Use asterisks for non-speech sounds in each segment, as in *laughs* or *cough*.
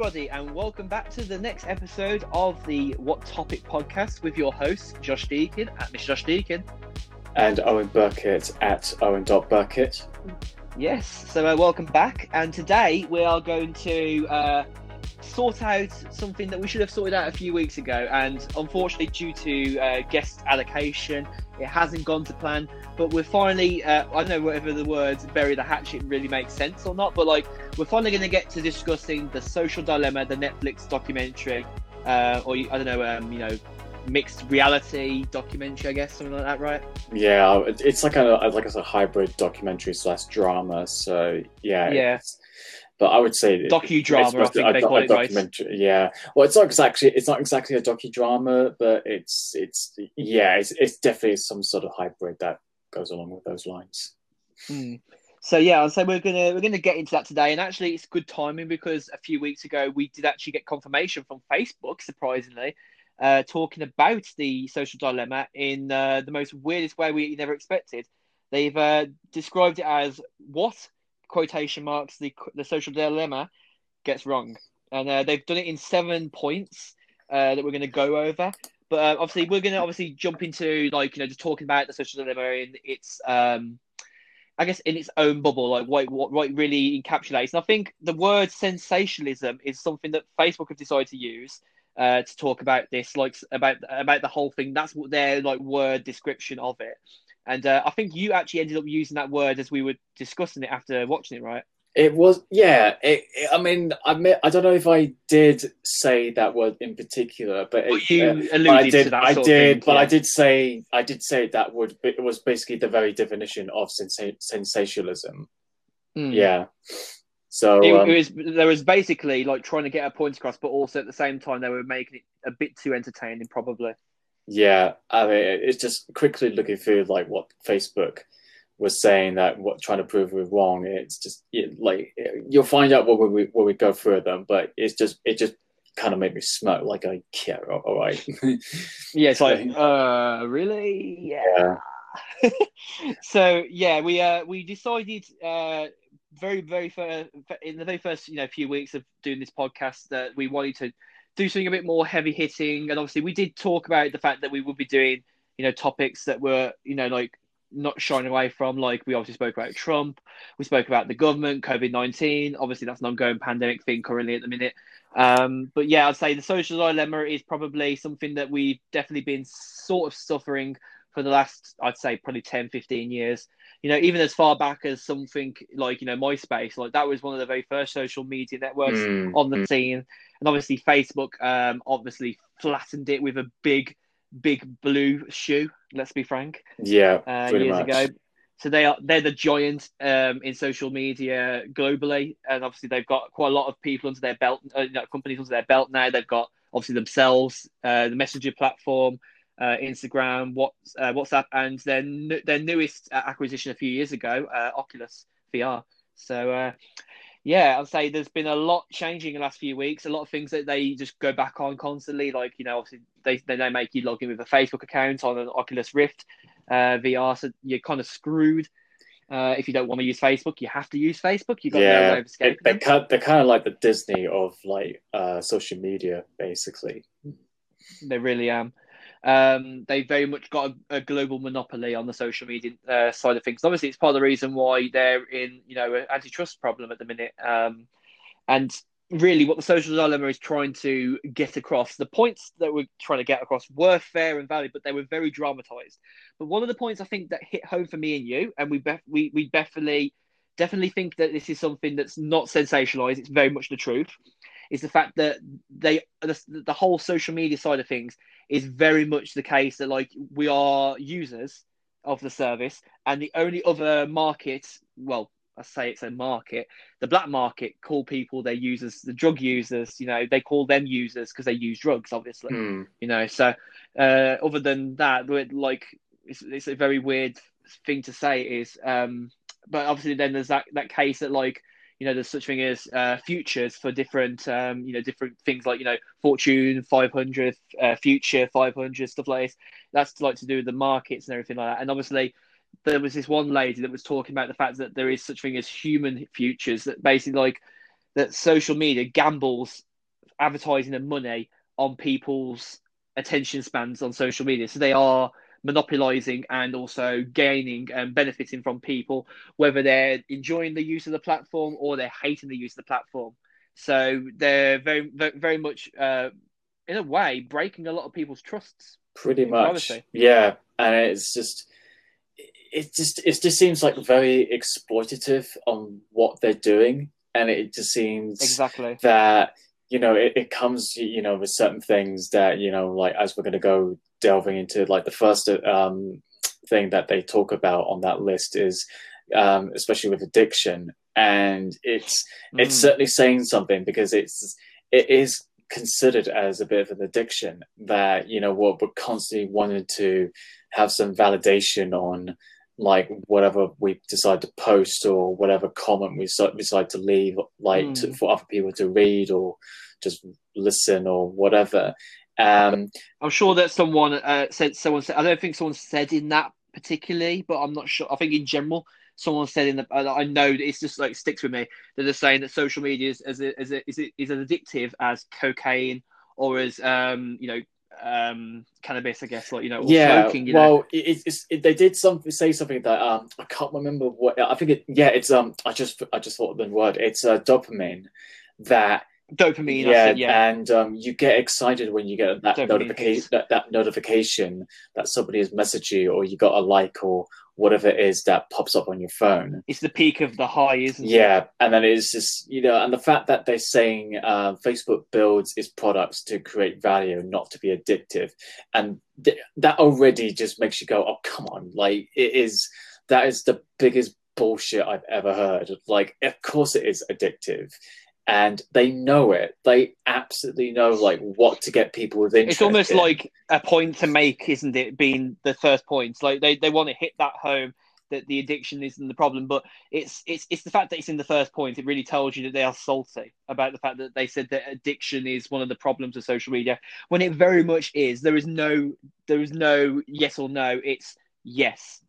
Everybody, and welcome back to the next episode of the What Topic podcast with your host, Josh Deakin at Mr. Josh Deakin. And Owen Burkett at Owen.Burkett. Yes, so uh, welcome back. And today we are going to uh, sort out something that we should have sorted out a few weeks ago. And unfortunately, due to uh, guest allocation, it hasn't gone to plan. But we're finally, uh, I don't know whether the words bury the hatchet really makes sense or not, but like we're finally going to get to discussing the social dilemma, the Netflix documentary, uh, or I don't know, um, you know, mixed reality documentary, I guess, something like that, right? Yeah, it's like a like a hybrid documentary slash drama. So yeah, yeah. But I would say docudrama. I think a, they call it right. Yeah, well, it's not exactly it's not exactly a docudrama, but it's it's yeah, it's it's definitely some sort of hybrid that goes along with those lines. Hmm. So yeah, so we're gonna we're gonna get into that today, and actually it's good timing because a few weeks ago we did actually get confirmation from Facebook, surprisingly, uh, talking about the social dilemma in uh, the most weirdest way we never expected. They've uh, described it as what quotation marks the the social dilemma gets wrong, and uh, they've done it in seven points uh, that we're going to go over. But uh, obviously, we're going to obviously jump into like you know just talking about the social dilemma in its um, I guess in its own bubble, like what what, what really encapsulates. And I think the word sensationalism is something that Facebook have decided to use uh, to talk about this, like about about the whole thing. That's what their like word description of it. And uh, I think you actually ended up using that word as we were discussing it after watching it, right? It was, yeah. It, it, I mean, I admit, I don't know if I did say that word in particular, but it, you uh, alluded I did, to that. I did, thing, but yeah. I did say, I did say that would. It was basically the very definition of sensa- sensationalism. Mm. Yeah. So it, um, it, was there was basically like trying to get a point across, but also at the same time they were making it a bit too entertaining, probably. Yeah, I mean, it's just quickly looking through like what Facebook was saying that what trying to prove we're wrong. It's just it, like you'll find out when we when we go through them, but it's just it just kind of made me smoke. Like I yeah, all right. *laughs* yeah, it's like *laughs* uh, really, yeah. yeah. *laughs* so yeah, we uh we decided uh very very first in the very first you know few weeks of doing this podcast that we wanted to do something a bit more heavy hitting. And obviously we did talk about the fact that we would be doing you know topics that were you know like not shying away from. Like we obviously spoke about trump. We spoke about the government covid-19 obviously that's an ongoing pandemic thing currently at the minute. Um, but yeah i'd say the social dilemma is probably something that we've definitely been sort of suffering for the last i'd say probably 10 15 years you know, even as far back as something like, you know, MySpace, like that was one of the very first social media networks Mm, on the scene. And obviously Facebook um obviously flattened it with a big, big blue shoe, let's be frank, Yeah, uh, years much. ago. So they are they're the giant um, in social media globally, and obviously they've got quite a lot of people under their belt, uh, companies under their belt now. They've got obviously themselves, uh, the messenger platform, uh, Instagram, uh, WhatsApp, and their their newest uh, acquisition a few years ago, uh, Oculus VR. So uh, yeah, I'd say there's been a lot changing in the last few weeks. A lot of things that they just go back on constantly, like you know, obviously they they make you log in with a Facebook account on an Oculus Rift uh, VR, so you're kind of screwed. Uh, if you don't want to use Facebook, you have to use Facebook. You've got no way Yeah, of escaping. they, they them. kind they're kind of like the Disney of like uh, social media, basically. They really am. Um, they very much got a, a global monopoly on the social media uh, side of things. Obviously, it's part of the reason why they're in, you know, an antitrust problem at the minute. Um, and really, what the social dilemma is trying to get across, the points that we're trying to get across were fair and valid, but they were very dramatized. But one of the points I think that hit home for me and you, and we bef- we we definitely definitely think that this is something that's not sensationalized. It's very much the truth. Is the fact that they the, the whole social media side of things is very much the case that like we are users of the service, and the only other market, well, I say it's a market, the black market call people their users, the drug users. You know, they call them users because they use drugs, obviously. Hmm. You know, so uh, other than that, we're, like it's, it's a very weird thing to say. Is um, but obviously then there's that that case that like you know there's such thing as uh, futures for different um, you know different things like you know fortune 500 uh, future 500 stuff like this that's like to do with the markets and everything like that and obviously there was this one lady that was talking about the fact that there is such thing as human futures that basically like that social media gambles advertising and money on people's attention spans on social media. So they are monopolizing and also gaining and benefiting from people, whether they're enjoying the use of the platform or they're hating the use of the platform. So they're very, very much, uh, in a way, breaking a lot of people's trusts. Pretty much, yeah. And it's just, it just, it just seems like very exploitative on what they're doing, and it just seems exactly that you know it, it comes you know with certain things that you know like as we're going to go delving into like the first um, thing that they talk about on that list is um, especially with addiction and it's mm. it's certainly saying something because it's it is considered as a bit of an addiction that you know what we're constantly wanting to have some validation on like whatever we decide to post or whatever comment we decide to leave like mm. to, for other people to read or just listen or whatever um, I'm sure that someone uh, said someone said I don't think someone said in that particularly, but I'm not sure. I think in general, someone said in the I know it's just like sticks with me that they're saying that social media is as a, as a, is, is as addictive as cocaine or as um you know um cannabis, I guess, like you know, yeah. Smoking, you well, know. It, it's it, they did something say something that um I can't remember what I think it. Yeah, it's um I just I just thought of the word. It's uh, dopamine that dopamine. Yeah, yeah. and um, you get excited when you get that notification, that, that notification that somebody has messaged you, or you got a like, or whatever it is that pops up on your phone. It's the peak of the high, isn't yeah, it? Yeah, and then it's just you know, and the fact that they're saying uh, Facebook builds its products to create value, not to be addictive, and th- that already just makes you go, oh come on, like it is. That is the biggest bullshit I've ever heard. Like, of course it is addictive and they know it. They absolutely know like what to get people with interest. It's almost in. like a point to make, isn't it? Being the first point, like they, they want to hit that home that the addiction isn't the problem, but it's it's it's the fact that it's in the first point. It really tells you that they are salty about the fact that they said that addiction is one of the problems of social media when it very much is. There is no there is no yes or no. It's yes.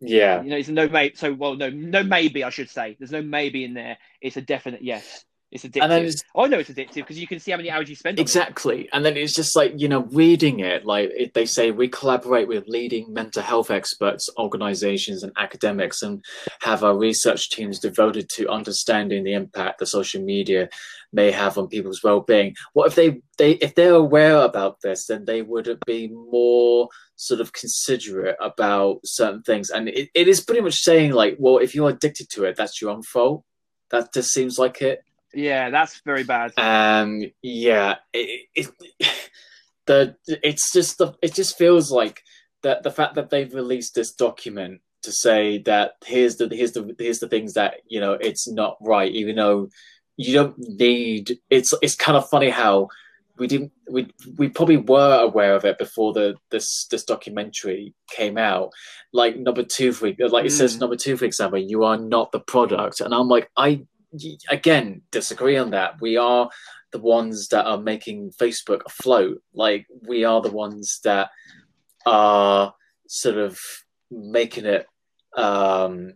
Yeah. You know, it's no maybe. So well, no, no maybe. I should say. There's no maybe in there. It's a definite yes. It's addictive. And then it's, oh, I know it's addictive because you can see how many hours you spend. exactly, and then it's just like you know, reading it. Like it, they say, we collaborate with leading mental health experts, organizations, and academics, and have our research teams devoted to understanding the impact that social media may have on people's well-being. What if they they if they're aware about this, then they would be more sort of considerate about certain things. And it, it is pretty much saying like, well, if you're addicted to it, that's your own fault. That just seems like it. Yeah, that's very bad. Um, yeah, it, it, *laughs* the it's just the it just feels like that the fact that they've released this document to say that here's the here's the here's the things that you know it's not right, even though you don't need it's it's kind of funny how we didn't we we probably were aware of it before the this this documentary came out like number two for like it mm. says number two for example you are not the product and i'm like i again disagree on that. We are the ones that are making Facebook afloat. Like we are the ones that are sort of making it um,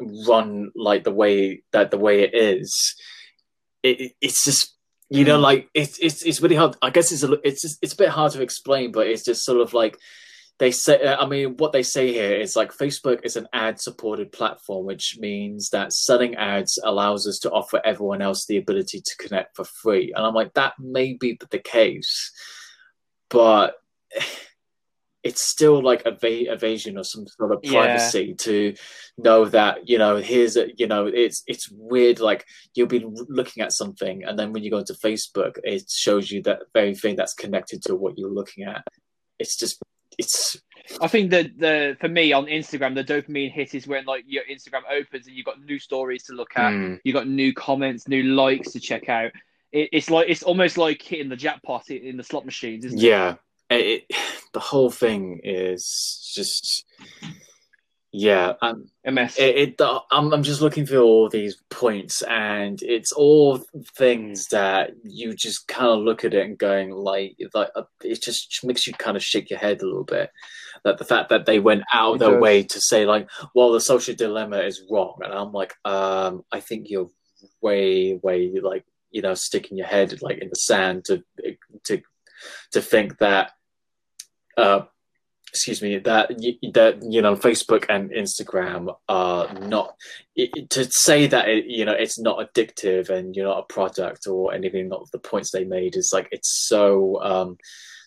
run like the way that the way it is. It, it's just you know hmm. like it's it's it's really hard. I guess it's a it's just, it's a bit hard to explain, but it's just sort of like they say uh, i mean what they say here is like facebook is an ad supported platform which means that selling ads allows us to offer everyone else the ability to connect for free and i'm like that may be the case but *sighs* it's still like a ev- evasion of some sort of privacy yeah. to know that you know here's a you know it's it's weird like you'll be looking at something and then when you go to facebook it shows you that very thing that's connected to what you're looking at it's just it's I think that the for me on Instagram, the dopamine hit is when like your Instagram opens and you've got new stories to look at, mm. you've got new comments, new likes to check out. It, it's like it's almost like hitting the jackpot in the slot machines, isn't yeah. it? Yeah, it, *sighs* the whole thing is just yeah, um, a mess. It, it, I'm, I'm just looking through all these points, and it's all things that you just kind of look at it and going like, like uh, it just makes you kind of shake your head a little bit. That the fact that they went out of their does. way to say like, well, the social dilemma is wrong, and I'm like, um, I think you're way way like you know sticking your head like in the sand to to to think that uh excuse me that that you know facebook and instagram are not to say that it, you know it's not addictive and you're not a product or anything of the points they made is like it's so um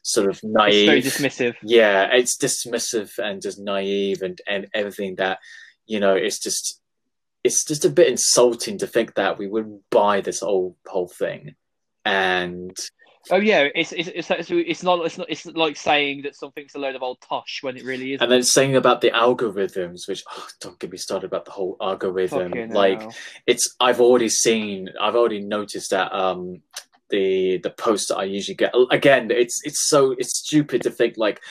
sort of naive it's very dismissive. Yeah it's dismissive and just naive and and everything that you know it's just it's just a bit insulting to think that we would buy this whole whole thing. And Oh yeah, it's it's it's, it's not it's not it's like saying that something's a load of old tosh when it really is. And then saying about the algorithms, which oh, don't get me started about the whole algorithm. Fucking like hell. it's I've already seen, I've already noticed that um the the posts that I usually get again, it's it's so it's stupid to think like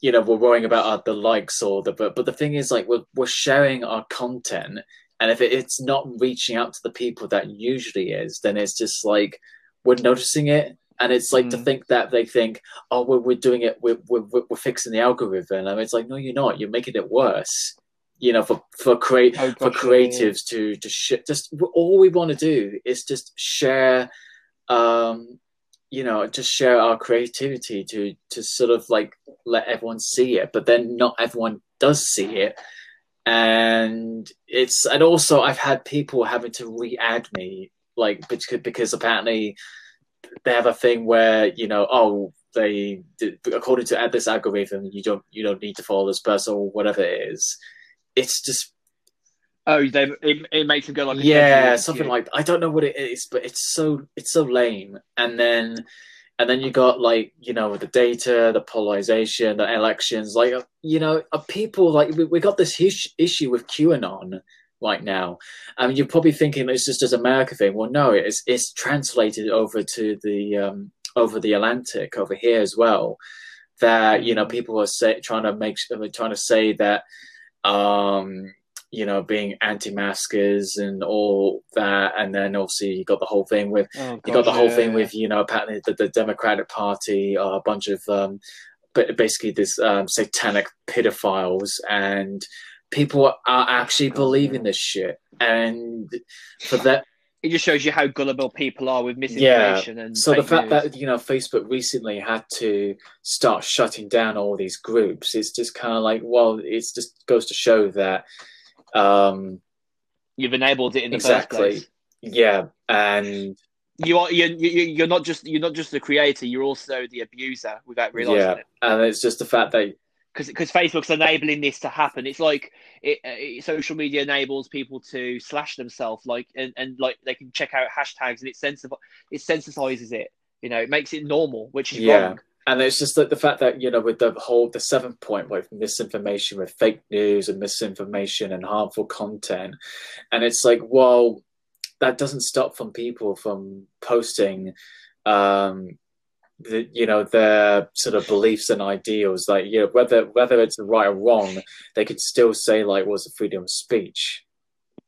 you know we're worrying about uh, the likes or the but but the thing is like we're we're sharing our content and if it, it's not reaching out to the people that usually is then it's just like we're noticing it and it's like to Mm. think that they think oh we're, we're doing it we're, we're, we're fixing the algorithm. And it's like no you're not. You're making it worse you know for for create Oh, for creatives to to sh- just all we want to do is just share um you know just share our creativity to to sort of like let everyone see it. But then not everyone does see it. And it's and also i've had people having to re-add me like because, because apparently they have a thing where you know oh they according to this algorithm you don't you don't need to follow this person or whatever it is. It's just Oh, they it, it makes them go like yeah something like i don't know what it is but it's so it's so lame. And then and then you got like you know the data the polarization the elections like you know are people like we, we got this huge issue with qanon right now. I mean you're probably thinking it's just as america thing. Well no it's it's translated over to the um over the atlantic over here as well that you know people are say, trying to make trying to say that um you know, being anti-maskers and all that, and then obviously you got the whole thing with Oh, you got the whole yeah, thing yeah. with you know apparently the, the Democratic Party are a bunch of um, basically this um, satanic pedophiles, and people are actually believing this shit, and for that. It just shows you how gullible people are with Yeah. misinformation and So the fact news. that you know Facebook recently had to start shutting down all these groups, it's just kind of like, well, it just goes to show that um, you've enabled it in the exactly, first place. yeah, and You are you're, you- you're not just you're not just the creator. You're also the abuser without realizing Yeah. it. and it's just the fact that because Facebook's enabling this to happen. It's like it, it, social media enables people to slash themselves, like and, and like they can check out hashtags, and it sensib- it sensitizes it. You know, it makes it normal, which is Yeah. wrong. and it's just that the fact that you know with the whole the seventh point with misinformation with fake news and misinformation and harmful content and it's like well that doesn't stop from people from posting um the, you know their sort of beliefs and ideals like you know whether whether it's right or wrong they could still say like what's the freedom of speech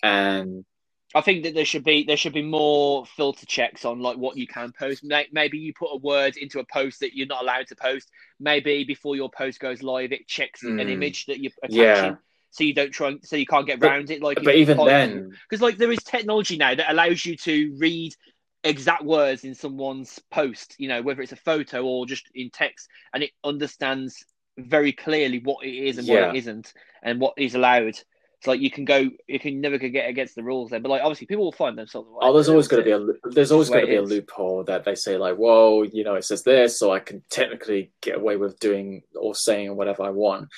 and I think that there should be there should be more filter checks on like what you can post. Maybe you put a word into a post that you're not allowed to post. Maybe before your post goes live, it checks an Mm. image that you're attaching, Yeah. so you don't try, so you can't get But- around it. Like, but even then because like there is technology now that allows you to read exact words in someone's post. You know, whether it's a photo or just in text, and it understands very clearly what it is and Yeah. what it isn't, and what is allowed. It's like you can go, you can never get against the rules there. But like obviously, people will find themselves. way. Oh, there's always going to be a. a there's always going to be a loophole that they say like, whoa, you know, it says this, so I can technically get away with doing or saying whatever I want.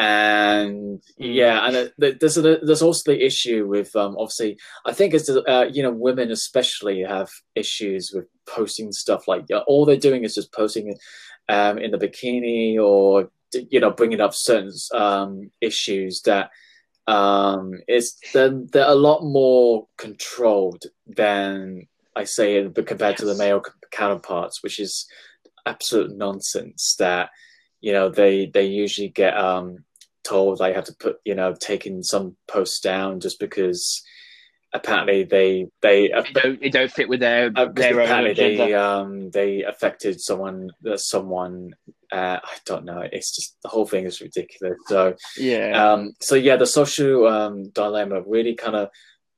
And Mm. yeah, and it, there's a, there's also the issue with um, obviously I think it's uh, you know women especially have issues with posting stuff like all they're doing is just posting it um, in the bikini or you know bringing up certain um, issues that um, it's they're, they're a lot more controlled than I say compared to the male counterparts, which is absolute nonsense. That you know they they usually get um, told they have to put you know taking some posts down just because apparently they they It don't, it don't fit with their uh, their own apparently they um they affected someone that someone uh, I don't know it's just the whole thing is ridiculous so yeah. um so yeah the social um dilemma really kind of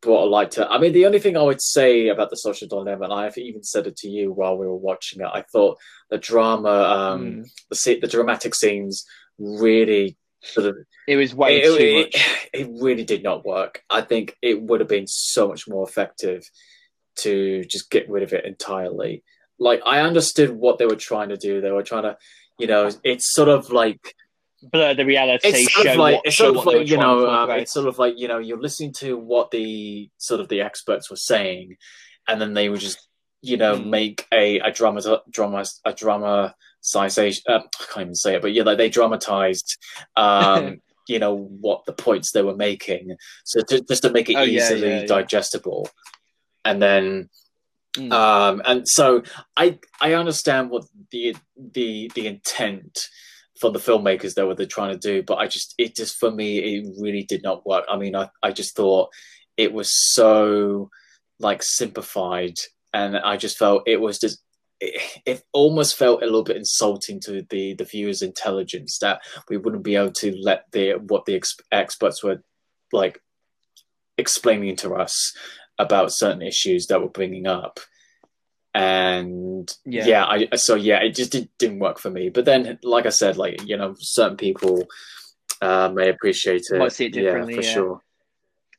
brought a light to. I mean, the only thing I would say about the social dilemma, and I've even said it to you while we were watching it, I thought the drama, um, mm. the the dramatic scenes, really sort of. It was way it, too it, much. It, *sighs* it really did not work. I think it would have been so much more effective to just get rid of it entirely. Like I understood what they were trying to do. They were trying to, you know, it's sort of like blur the reality. It's sort of like what, it's sort of like you know, um, it's sort of like you know, you're listening to what the sort of the experts were saying, and then they would just you know mm. make a a drama drama a drama sization. Uh, I can't even say it, but yeah, like they dramatized. Um, *laughs* you know what the points they were making, so to, just to make it oh, easily yeah, yeah, digestible, and then mm. um, and so I I understand what the the the intent for the filmmakers they were they're trying to do but i just it just for me it really did not work i mean i, I just thought it was so like simplified and i just felt it was just it, it almost felt a little bit insulting to the the viewers intelligence that we wouldn't be able to let the what the ex- experts were like explaining to us about certain issues that we're bringing up and yeah. yeah, I so yeah, it just did, didn't work for me. But then, like I said, like you know, certain people uh, may appreciate it. Might see it differently, yeah, for yeah. sure.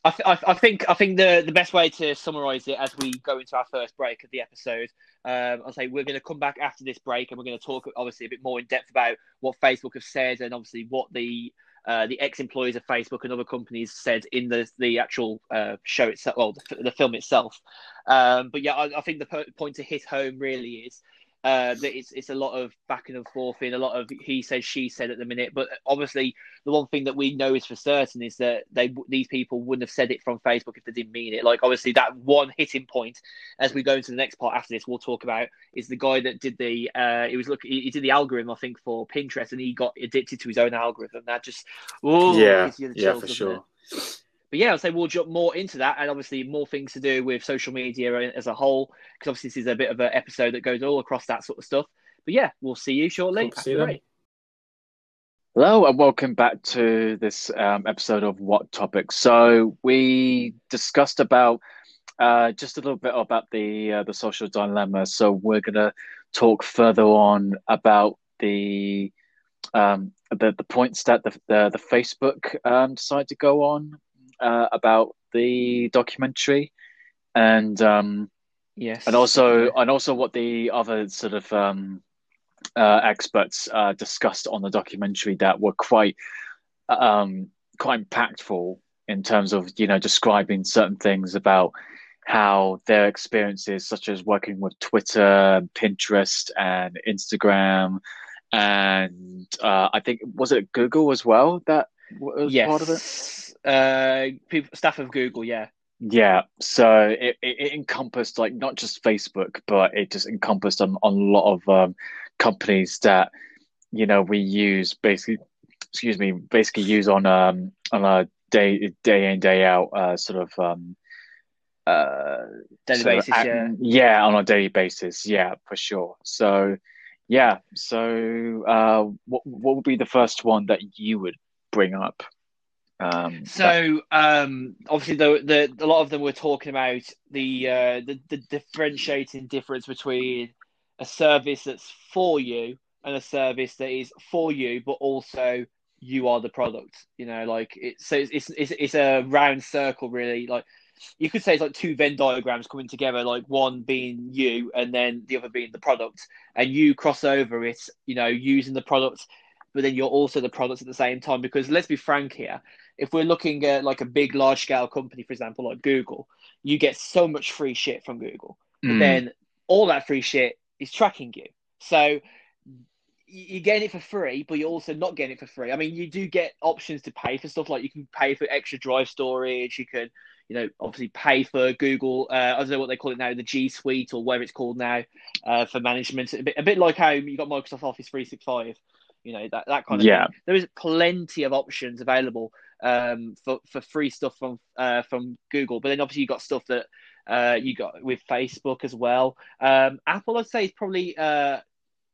I, th- I, think I think the, the best way to summarize it as we go into our first break of the episode, um, I'll say we're going to come back after this break and we're going to talk obviously a bit more in depth about what Facebook have said and obviously what the uh, the ex-employees of Facebook and other companies said in the the actual uh, show itself, well, the, the film itself. Um, but yeah, I, I think the point to hit home really is uh, that it's it's a lot of back and forth in a lot of he says she said at the minute. But obviously, the one thing that we know is for certain is that they these people wouldn't have said it from Facebook if they didn't mean it. Like obviously, that one hitting point as we go into the next part after this, we'll talk about is the guy that did the uh, he was looking he, he did the algorithm I think for Pinterest and he got addicted to his own algorithm. That just oh yeah yeah for sure. It? But yeah, I'll say we'll jump more into that, and obviously more things to do with social media as a whole, because obviously this is a bit of an episode that goes all across that sort of stuff. But yeah, we'll see you shortly. Cool, see you Hello and welcome back to this um, episode of What Topic. So we discussed about uh, just a little bit about the uh, the social dilemma. So we're gonna talk further on about the um, the the points that the the, the Facebook um, decided to go on uh, about the documentary, and um, yes, and also and also what the other sort of um, uh, experts uh, discussed on the documentary that were quite um, quite impactful in terms of you know describing certain things about how their experiences, such as working with Twitter, Pinterest, and Instagram, and uh, I think was it Google as well that was yes. part of it uh, people, staff of Google, yeah. Yeah, so it, it, it, encompassed like not just Facebook, but it just encompassed on, on a lot of um, companies that you know we use basically, excuse me, basically use on um on a day day in day out uh, sort of um uh daily basis, of, yeah, yeah, on a daily basis, yeah, for sure. So yeah, so uh, what what would be the first one that you would bring up? Um, so um, obviously, the, the a lot of them were talking about the, uh, the the differentiating difference between a service that's for you and a service that is for you, but also you are the product. You know, like it's so it's it's it's a round circle, really. Like you could say it's like two Venn diagrams coming together, like one being you and then the other being the product, and you cross over it. You know, using the product but then you're also the product at the same time. Because let's be frank here, if we're looking at like a big, large scale company, for example, like Google, you get so much free shit from Google. Mm. Then all that free shit is tracking you. So you're getting it for free, but you're also not getting it for free. I mean, you do get options to pay for stuff like you can pay for extra drive storage. You can, you know, obviously pay for Google. Uh, I don't know what they call it now, the G Suite or whatever it's called now uh, for management. A bit, a bit like how you got Microsoft Office 365 you know that that kind of yeah. thing. There is plenty of options available um, for for free stuff from uh, from Google, but then obviously you got stuff that uh, you got with Facebook as well. Um, Apple, I'd say, is probably uh,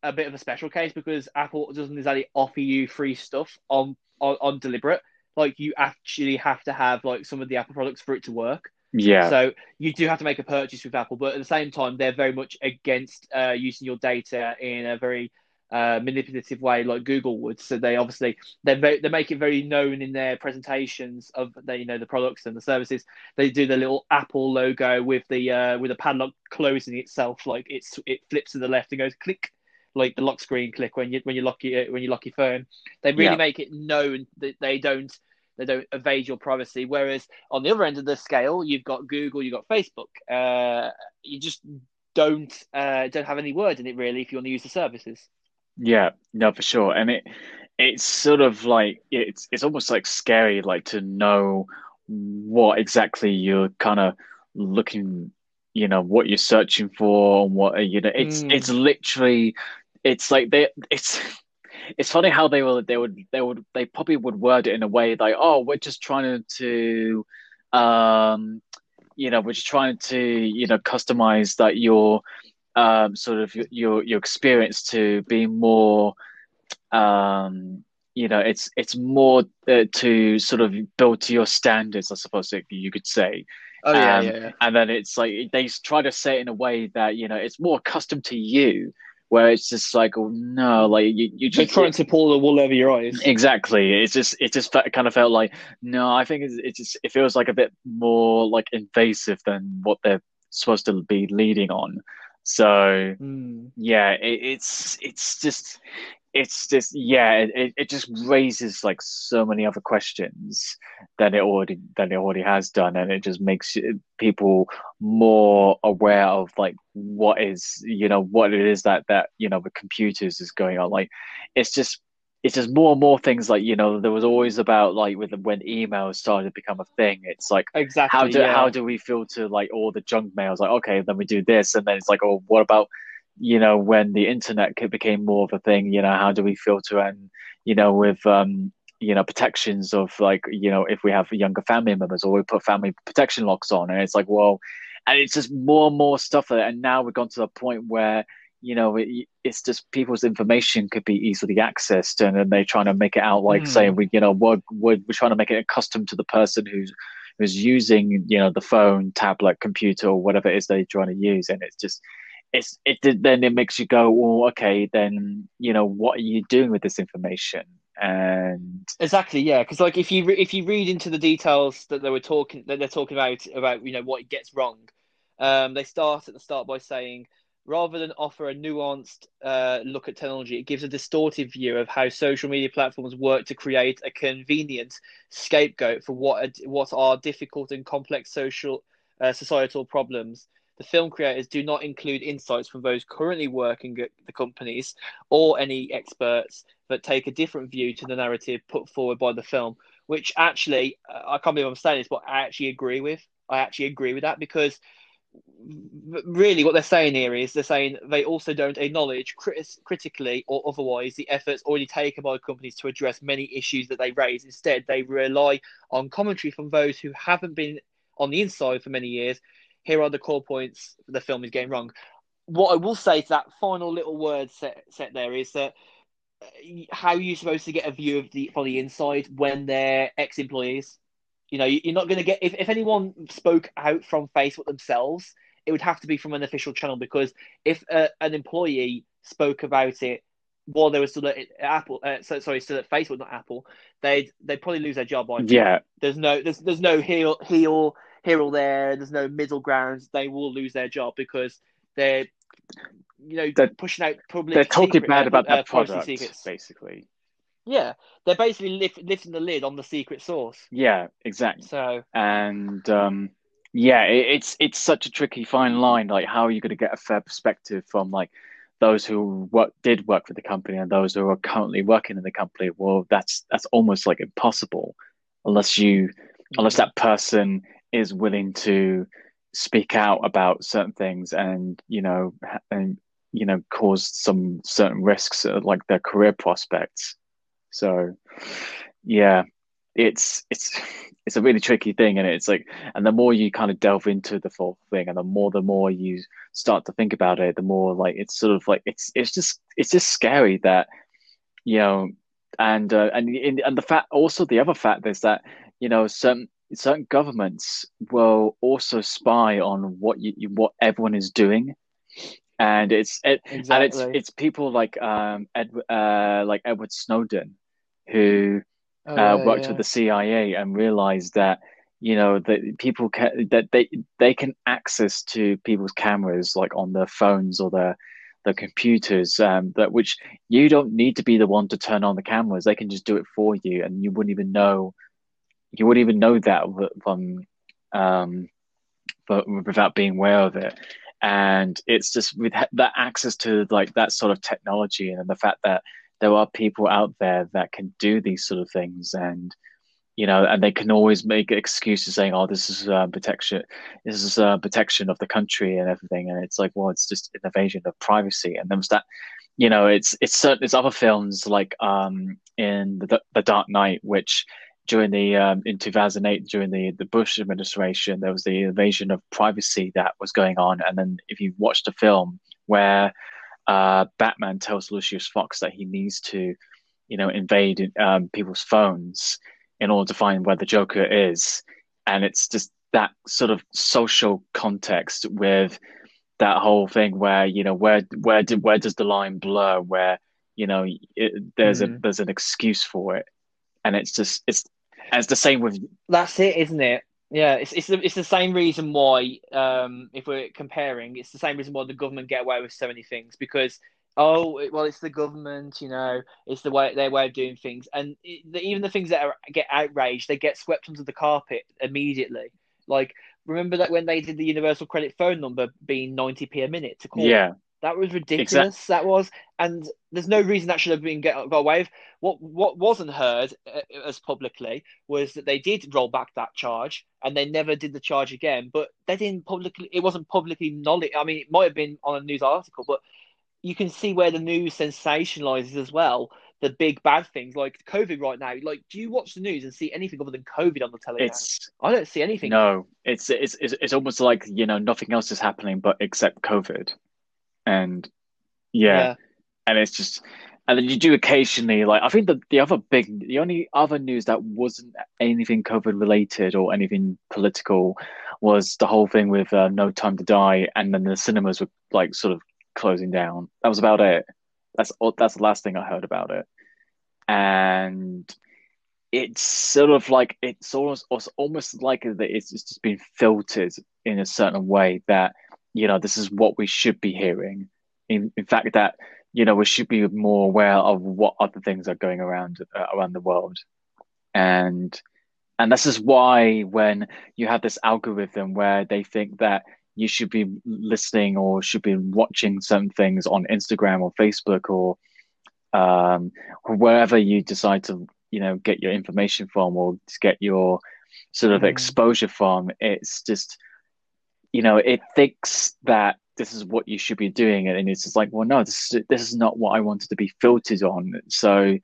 a bit of a special case because Apple doesn't exactly offer you free stuff on, on on deliberate. Like you actually have to have like some of the Apple products for it to work. Yeah. So you do have to make a purchase with Apple, but at the same time, they're very much against uh, using your data in a very uh, manipulative way like Google would. So they obviously they they make it very known in their presentations of the you know the products and the services. They do the little Apple logo with the uh, with the padlock closing itself, like it's it flips to the left and goes click, like the lock screen click when you when you lock your when you lock your phone. They really Yeah. make it known that they don't they don't evade your privacy. Whereas on the other end of the scale, you've got Google, you've got Facebook. Uh, you just don't uh, don't have any word in it really if you want to use the services. Yeah, no, for sure. And it it's sort of like it's it's almost like scary like to know what exactly you're kind of looking, you know, what you're searching for and what you know, it's Mm. it's literally it's like they it's it's funny how they will they would they would they probably would word it in a way like, oh, we're just trying to um you know, we're just trying to, you know, customize that your um, sort of your your experience to be more um, you know it's it's more uh, to sort of build to your standards i suppose you could say Oh yeah, Um, yeah, yeah. and then it's like they try to say it in a way that you know it's more accustomed to you where it's just like oh no like you, you They're just trying to pull the wool over your eyes. Exactly. It's just it just kind of felt like no. I think it's, it just it feels like a bit more like invasive than what they're supposed to be leading on. So Mm. yeah, it, it's it's just it's just yeah, it, it just raises like so many other questions than it already than it already has done, and it just makes people more aware of like what is you know what it is that that you know the computers is going on. Like it's just it's just more and more things like you know there was always about like with when email started to become a thing. It's like Exactly. how do yeah. how do we filter like all the junk mails? Like, okay, then we do this, and then it's like, oh, what about you know when the internet became more of a thing? You know, how do we filter and you know with um you know protections of like you know if we have younger family members or we put family protection locks on, and it's like, well, and it's just more and more stuff, and now we've gone to the point where you know it, it's just people's information could be easily accessed and then they're trying to make it out like Mm. saying we you know we're, we're, we're trying to make it accustomed to the person who's who's using you know the phone tablet computer or whatever it is they're trying to use and it's just it's it then it makes you go well okay then you know what are you doing with this information and Exactly, yeah. Because like if you re- if you read into the details that they were talking that they're talking about about you know what it gets wrong, um, they start at the start by saying rather than offer a nuanced uh, look at technology, it gives a distorted view of how social media platforms work to create a convenient scapegoat for what are, what are difficult and complex social uh, societal problems. The film creators do not include insights from those currently working at the companies or any experts that take a different view to the narrative put forward by the film, which actually, uh, I can't believe I'm saying this, but I actually agree with. I actually agree with that because really what they're saying here is they're saying they also don't acknowledge crit- critically or otherwise the efforts already taken by companies to address many issues that they raise. Instead, they rely on commentary from those who haven't been on the inside for many years. Here are the core points the film is getting wrong. What I will say to that final little word set, set there is that uh, how are you supposed to get a view of the from the inside when they're ex-employees? You know, you're not going to get if, if anyone spoke out from Facebook themselves, it would have to be from an official channel because if uh, an employee spoke about it while they were still at Apple, uh, so, sorry, still at Facebook, not Apple, they'd they'd probably lose their job. I yeah There's no there's there's no here here or here or there. There's no middle ground. They will lose their job because they're you know They're- pushing out public. they're talking bad about uh, their product secrets. basically Yeah, they're basically lift, lifting the lid on the secret source. yeah exactly. So and um yeah it, it's it's such a tricky fine line like how are you going to get a fair perspective from like those who work, did work for the company and those who are currently working in the company? Well that's that's almost like impossible unless you unless that person is willing to speak out about certain things and you know and you know cause some certain risks uh, like their career prospects so yeah it's it's *laughs* it's a really tricky thing and it's like and the more you kind of delve into the full thing and the more the more you start to think about it the more like it's sort of like it's it's just it's just scary that you know and uh, and and the fact also the other fact is that you know some certain governments will also spy on what you, what everyone is doing, and it's it, exactly. and it's it's people like um Ed, uh, like Edward Snowden, who oh, uh, worked yeah. with the CIA and realized that you know that people can that they they can access to people's cameras like on their phones or their the computers um, that which you don't need to be the one to turn on the cameras they can just do it for you and you wouldn't even know you wouldn't even know that from um but without being aware of it and it's just with that access to like that sort of technology and the fact that there are people out there that can do these sort of things and you know, and they can always make excuses saying, "Oh, this is uh, protection, this is uh, protection of the country and everything," and it's like, well, it's just an invasion of privacy, and there's that, you know, it's it's certain it's other films like um in the the Dark Knight, which during the um, in 2008 during the the Bush administration, there was the invasion of privacy that was going on, and then if you watch the film where uh, Batman tells Lucius Fox that he needs to, you know, invade um, people's phones in order to find where the Joker is. And it's just that sort of social context with that whole thing where you know where where where does the line blur where you know it, there's mm. a there's an excuse for it and it's just it's it's the same with that's it isn't it yeah it's it's the, it's the same reason why um if we're comparing it's the same reason why the government get away with so many things because oh well it's the government you know it's the way their way of doing things. And it, the, even the things that are, get outraged they get swept under the carpet immediately. Like remember that when they did the universal credit phone number being 90p a minute to call? Yeah that was ridiculous exactly. that was and there's no reason that should have been get, got away with what what wasn't heard uh, as publicly was that they did roll back that charge and they never did the charge again but they didn't publicly it wasn't publicly knowledge i mean it might have been on a news article but you can see where the news sensationalizes as well the big bad things like COVID right now. Like, do you watch the news and see anything other than COVID on the television? It's I don't see anything. No, it's it's it's, it's almost like you know nothing else is happening but except COVID, and yeah, yeah. and it's just. And then you do occasionally, like I think the the other big, the only other news that wasn't anything COVID related or anything political was the whole thing with uh, No Time to Die, and then the cinemas were like sort of closing down. That was about it. That's that's the last thing I heard about it, and it's sort of like it's almost it's almost like that it's just been filtered in a certain way that you know this is what we should be hearing. In in fact, that you know we should be more aware of what other things are going around uh, around the world, and and this is why when you have this algorithm where they think that you should be listening or should be watching some things on Instagram or Facebook or um, wherever you decide to you know get your information from or get your sort of mm. exposure from. It's just you know it thinks that this is what you should be doing, and it's just like, well, no, this is, this is not what I wanted to be filtered on. So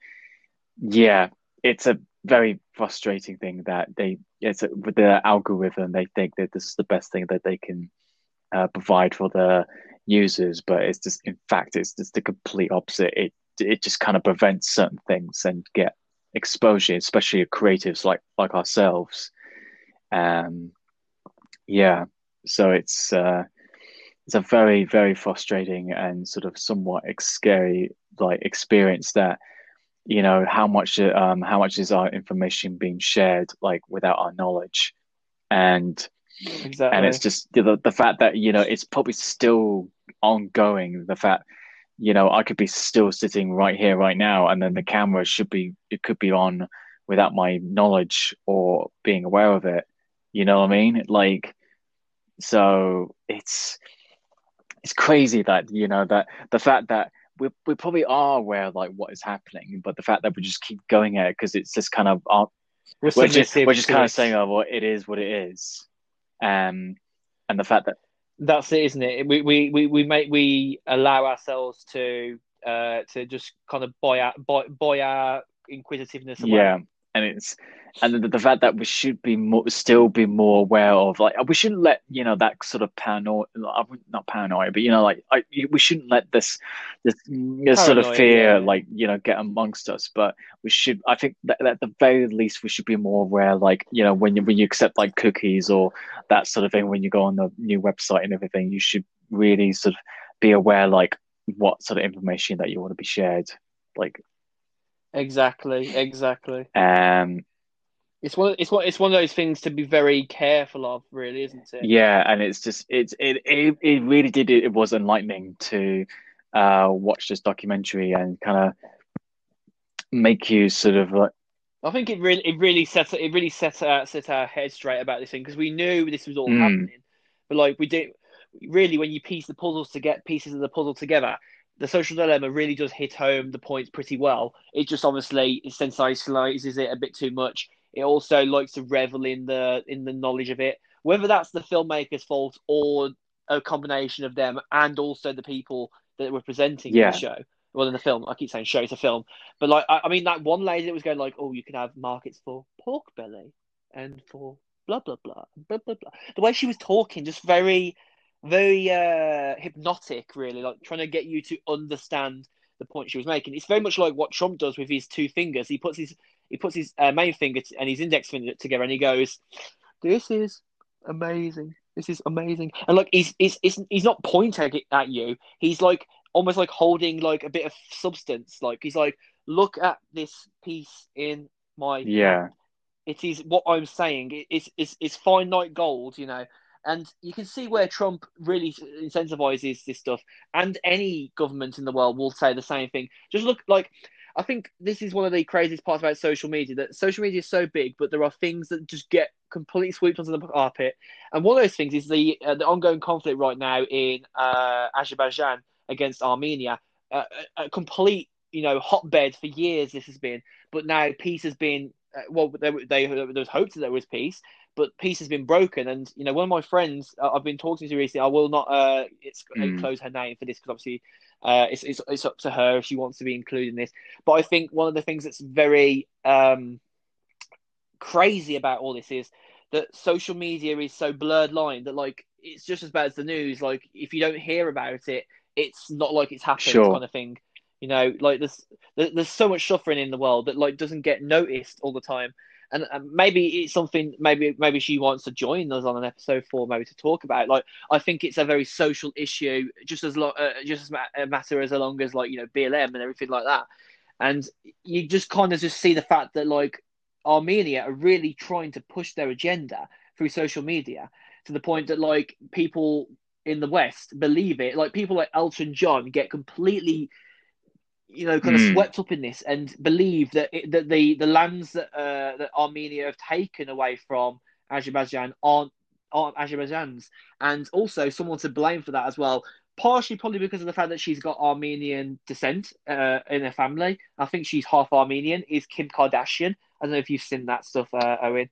yeah, it's a very frustrating thing that they it's a, with their algorithm they think that this is the best thing that they can uh, provide for the users, but it's just in fact it's just the complete opposite. It it just kind of prevents certain things and get exposure, especially creatives like like ourselves. Um, yeah, so it's uh, it's a very very frustrating and sort of somewhat scary like experience that you know how much um how much is our information being shared like without our knowledge and Exactly. And it's just the the fact that you know it's probably still ongoing. The fact you know I could be still sitting right here right now, and then the camera should be it could be on without my knowledge or being aware of it. You know what I mean? Like, so it's it's crazy that you know that the fact that we we probably are aware of like what is happening, but the fact that we just keep going at it because it's just kind of uh, we're, we're just we're just kind of saying, oh, well, it is what it is um, and the fact that that's it, isn't it? We we we, we make we allow ourselves to uh to just kind of buy our buy, buy our inquisitiveness away. Yeah, and it's and the, the fact that we should be more, still be more aware of, like, we shouldn't let you know that sort of paranoia, not paranoia, but you know, like, I, we shouldn't let this this, this sort of fear, yeah. like, you know, get amongst us. But we should, I think, that at the very least, we should be more aware, like, you know, when you when you accept like cookies or that sort of thing, when you go on the new website and everything, you should really sort of be aware, like, what sort of information that you want to be shared, like Exactly, exactly. Um, it's one. It's one. It's one of those things to be very careful of, really, isn't it? Yeah, and it's just it's it it, it really did. It, it was enlightening to uh, watch this documentary and kind of make you sort of like. I think it really it really set it really set our set our head straight about this thing because we knew this was all mm. happening, but like we did really when you piece the puzzles to get pieces of the puzzle together, the social dilemma really does hit home the points pretty well. It just obviously sensationalizes it a bit too much. It also likes to revel in the in the knowledge of it, whether that's the filmmaker's fault or a combination of them and also the people that were presenting yeah. the show. Well, in the film, I keep saying show, it's a film, but like I, I mean, that one lady that was going like, "Oh, you can have markets for pork belly and for blah blah blah blah blah blah." The way she was talking, just very very uh, hypnotic, really, like trying to get you to understand the point she was making. It's very much like what Trump does with his two fingers. He puts his he puts his uh, main finger and his index finger together, and he goes, "This is amazing. This is amazing." And like he's he's he's, he's not pointing at you. He's like almost like holding like a bit of substance. Like he's like, "Look at this piece in my yeah." It is what I'm saying. It's it's it's finite gold, you know. And you can see where Trump really incentivizes this stuff, and any government in the world will say the same thing. Just look like I think this is one of the craziest parts about social media that social media is so big, but there are things that just get completely swept under the carpet. And one of those things is the uh, the ongoing conflict right now in uh, Azerbaijan against Armenia, uh, a, a complete you know hotbed for years. This has been, but now peace has been. Uh, well, they, they, there was hopes that there was peace, but peace has been broken. And you know, one of my friends uh, I've been talking to recently, I will not uh, it's mm. close her name for this because obviously uh, it's, it's it's up to her if she wants to be included in this. But I think one of the things that's very um, crazy about all this is that social media is so blurred line that like it's just as bad as the news. Like if you don't hear about it, it's not like it's happened sure. kind of thing. You know, like there's there's so much suffering in the world that like doesn't get noticed all the time and, and maybe it's something maybe maybe she wants to join us on an episode four maybe to talk about. Like i think it's a very social issue just as long uh, just as ma- a matter as long as like you know blm and everything like that. And you just kind of just see the fact that like armenia are really trying to push their agenda through social media to the point that like people in the west believe it. Like people like elton john get completely you know, kind of mm. swept up in this and believe that it, that the the lands that uh, that Armenia have taken away from Azerbaijan aren't aren't Azerbaijan's, and also someone to blame for that as well. Partially, probably because of the fact that she's got Armenian descent uh, in her family. I think she's half Armenian. Is Kim Kardashian? I don't know if you've seen that stuff, uh, Owen.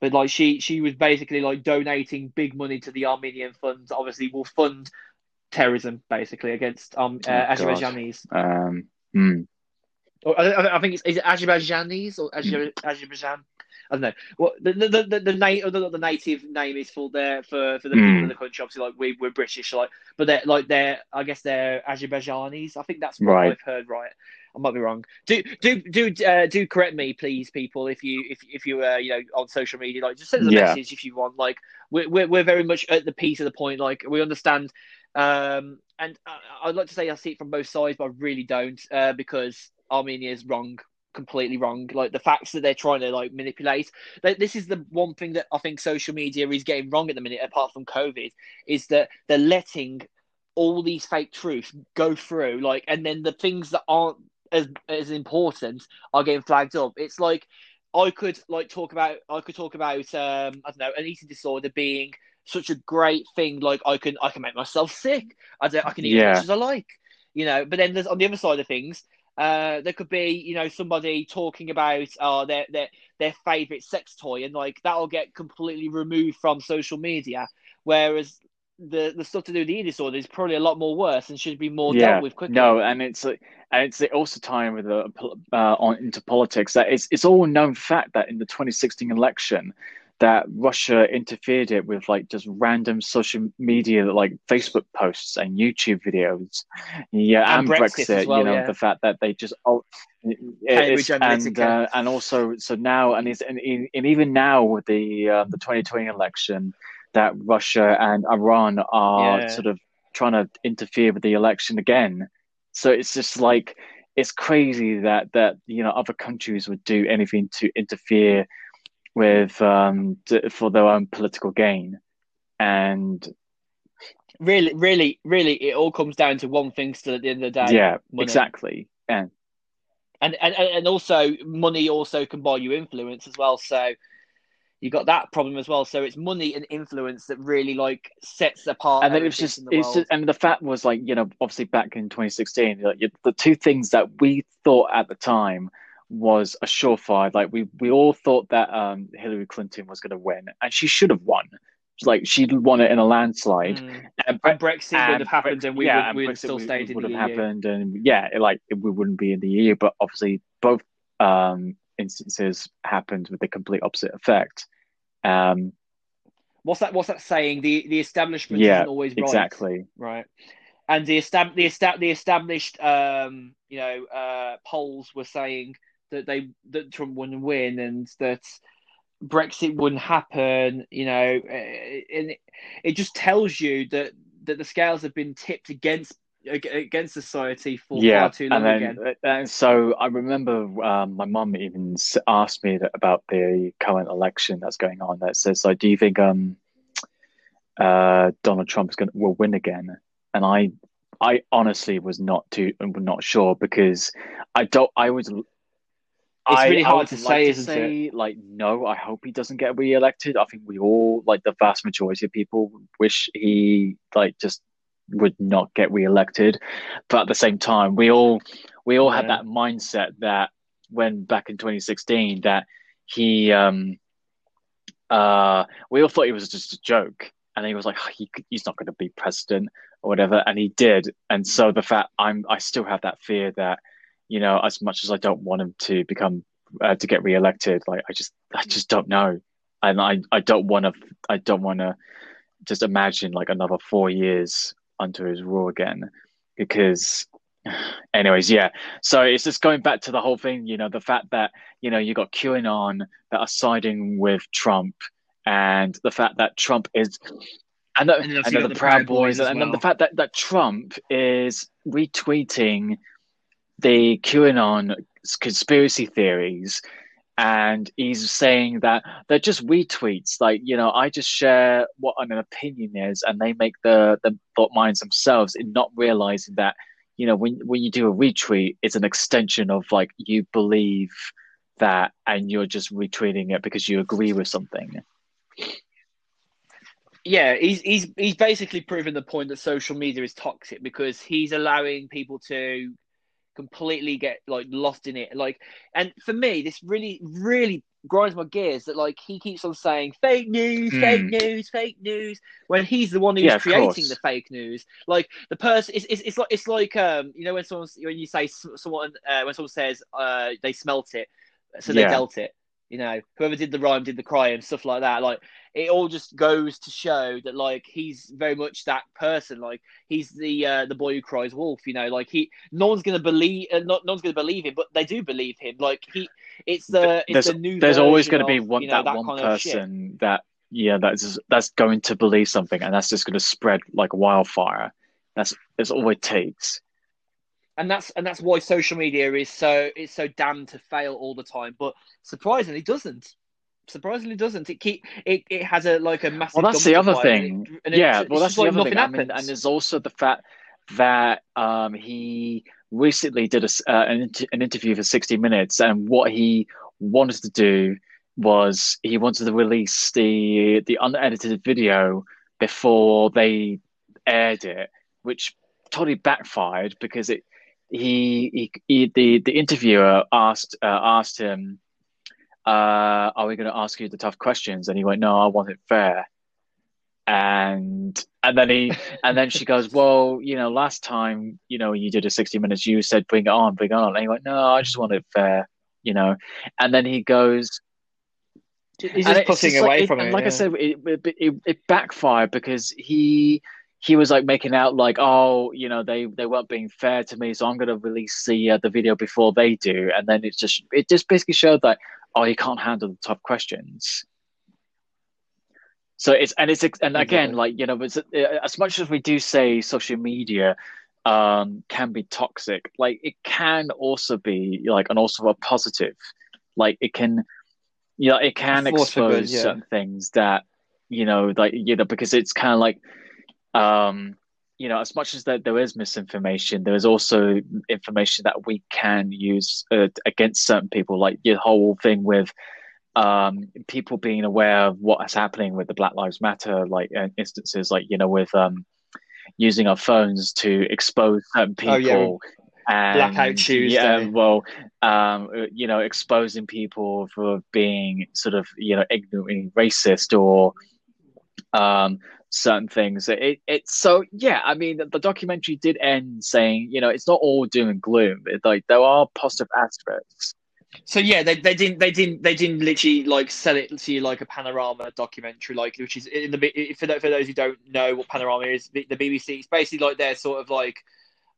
But like she, she was basically like donating big money to the Armenian funds. Obviously, will fund terrorism basically against um uh, oh, Azerbaijanis. Um, hmm. I, I, think it's is it Azerbaijanis or Azer, Azerbaijan. I don't know. Well, the the the, the, the, the, the native name is for their for for the mm. people in the country. Obviously, like we we're British, like, but they're like they're I guess they're Azerbaijanis. I think that's what right. I've heard. Right. I might be wrong. Do do do uh, do correct me, please, people. If you if if you uh, you know on social media, like just send us a yeah. message if you want. Like we're, we're we're very much at the piece of the point. Like we understand um, and uh, I'd like to say I see it from both sides, but I really don't uh, because Armenia is wrong, completely wrong. Like the facts that they're trying to like manipulate. This is the one thing that I think social media is getting wrong at the minute, apart from COVID, is that they're letting all these fake truths go through, like, and then the things that aren't as as important are getting flagged up. It's like I could like talk about I could talk about um, I don't know an eating disorder being such a great thing. Like I can I can make myself sick. I don't, I can eat yeah. as much as I like, you know. But then there's on the other side of things, uh, there could be you know somebody talking about uh, their their their favorite sex toy, and like that'll get completely removed from social media. Whereas the the stuff to do with the eating disorder is probably a lot more worse and should be more yeah, dealt with quickly. no, and it's and it's also tying with the uh, on into politics that it's it's all known fact that in the 2016 election that Russia interfered it with like just random social media like Facebook posts and YouTube videos, yeah, And and, Brexit Brexit. well, you know yeah. the fact that they just oh, and uh, and also so now and it's and, and even now with the uh, the 2020 election that Russia and Iran are Yeah. sort of trying to interfere with the election again. So it's just like it's crazy that that you know other countries would do anything to interfere with um to, for their own political gain, and Really, really, really, it all comes down to one thing still at the end of the day. yeah, money. exactly, and and and and also money also can buy you influence as well. So you got that problem as well. So it's money and influence that really like sets apart. and then it was just the it's just and the fact was like you know obviously back in 2016 like, the two things that we thought at the time was a surefire like we we all thought that um Hillary Clinton was going to win and she should have won like she would won it in a landslide Mm. and, And Brexit and would have happened, and we yeah, would we'd Brexit still would- stayed in would the have EU. happened and yeah it, like we wouldn't be in the EU but obviously both um instances happened with the complete opposite effect um What's that? What's that saying? The the establishment Yeah, isn't always right. exactly Right. And the estab- the estab- the established um, you know uh, polls were saying that they that Trump wouldn't win and that Brexit wouldn't happen. You know, uh, and it, it just tells you that that the scales have been tipped against ag- against society for yeah, far too long and again. then and so I remember um, my mum even asked me that about the current election that's going on. That says, like, do you think um, uh, Donald Trump's going to will win again? And I, I honestly was not too not sure because I don't. I was. I, really hard to like say, to isn't say, Like, no, I hope he doesn't get re-elected. I think we all, like, the vast majority of people, wish he like just would not get re-elected. But at the same time, we all we all had that mindset that when back in 2016 that he um uh we all thought he was just a joke. And he was like he, he's not going to be president or whatever. And he did. And so the fact i'm i still have that fear that you know as much as i don't want him to become uh, to get re-elected like i just i just don't know. And i i don't want to i don't want to just imagine like another four years under his rule again because anyways yeah. So it's just going back to the whole thing you know the fact that you know you got qanon that are siding with trump and the fact that trump is and the, And and the, the proud boys, Boys and then the fact that, that trump is retweeting the qanon conspiracy theories and he's saying that they're just retweets like you know i just share what an opinion is and they make the the thought minds themselves in not realizing that you know when when you do a retweet it's an extension of like you believe that and you're just retweeting it because you agree with something. Yeah, he's he's he's basically proven the point that social media is toxic because he's allowing people to completely get like lost in it. Like, and for me, this really really grinds my gears that like he keeps on saying fake news, Mm. fake news, fake news when he's the one who's Yeah, creating course. the fake news. Like the person, it's, it's, it's like it's like um you know when someone when you say someone uh, when someone says uh they smelt it, so they Yeah. dealt it. You know, whoever did the rhyme did the crime, stuff like that. Like it all just goes to show that like he's very much that person. Like he's the uh, the boy who cries wolf. You know, like he no one's gonna believe uh, not no one's gonna believe him, but they do believe him. Like he, it's the it's there's the new. there's always going to be one you know, that, one kind person that yeah that's that's going to believe something and that's just going to spread like wildfire that's that's all it takes and that's and that's why social media is so it's so damned to fail all the time. But surprisingly, doesn't. Surprisingly, doesn't it keep it? It has a like a massive. well that's the other thing it- and yeah it's well that's the like other thing nothing I mean, and there's also the fact that um he recently did a, uh, an, inter- an interview for 60 minutes and what he wanted to do was he wanted to release the the unedited video before they aired it which totally backfired because it he, he, he the the interviewer asked uh, asked him uh are we going to ask you the tough questions and he went no I want it fair and and then he *laughs* and then she goes, well, you know, last time you know you did a sixty minutes, you said bring it on, bring it on, and he went, no, I just want it fair, you know, and then he goes. He's just putting away like, from it. it. Like yeah. I said, it, it, it backfired because he he was like making out like, oh, you know, they they weren't being fair to me, so I'm gonna release the uh, the video before they do, and then it's just it just basically showed that oh, he can't handle the tough questions. So it's and it's and again like you know, it's, uh, as much as we do say social media um can be toxic, like it can also be like and also a positive, like it can, you know, it can for good, expose yeah. certain things that you know, like you know, because it's kind of like um you know as much as that there is misinformation there is also information that we can use uh, against certain people like your whole thing with um people being aware of what is happening with the black lives matter like uh, instances like you know with um using our phones to expose certain people Oh, yeah. and Blackout Tuesday. yeah well um uh, you know exposing people for being sort of you know ignorantly racist or um certain things. It it's so yeah i mean the documentary did end saying you know it's not all doom and gloom. It, like there are positive aspects. So yeah, they, they didn't they didn't they didn't literally like sell it to you like a panorama documentary, like which is in the for for those who don't know what panorama is, the, the BBC it's basically like their sort of like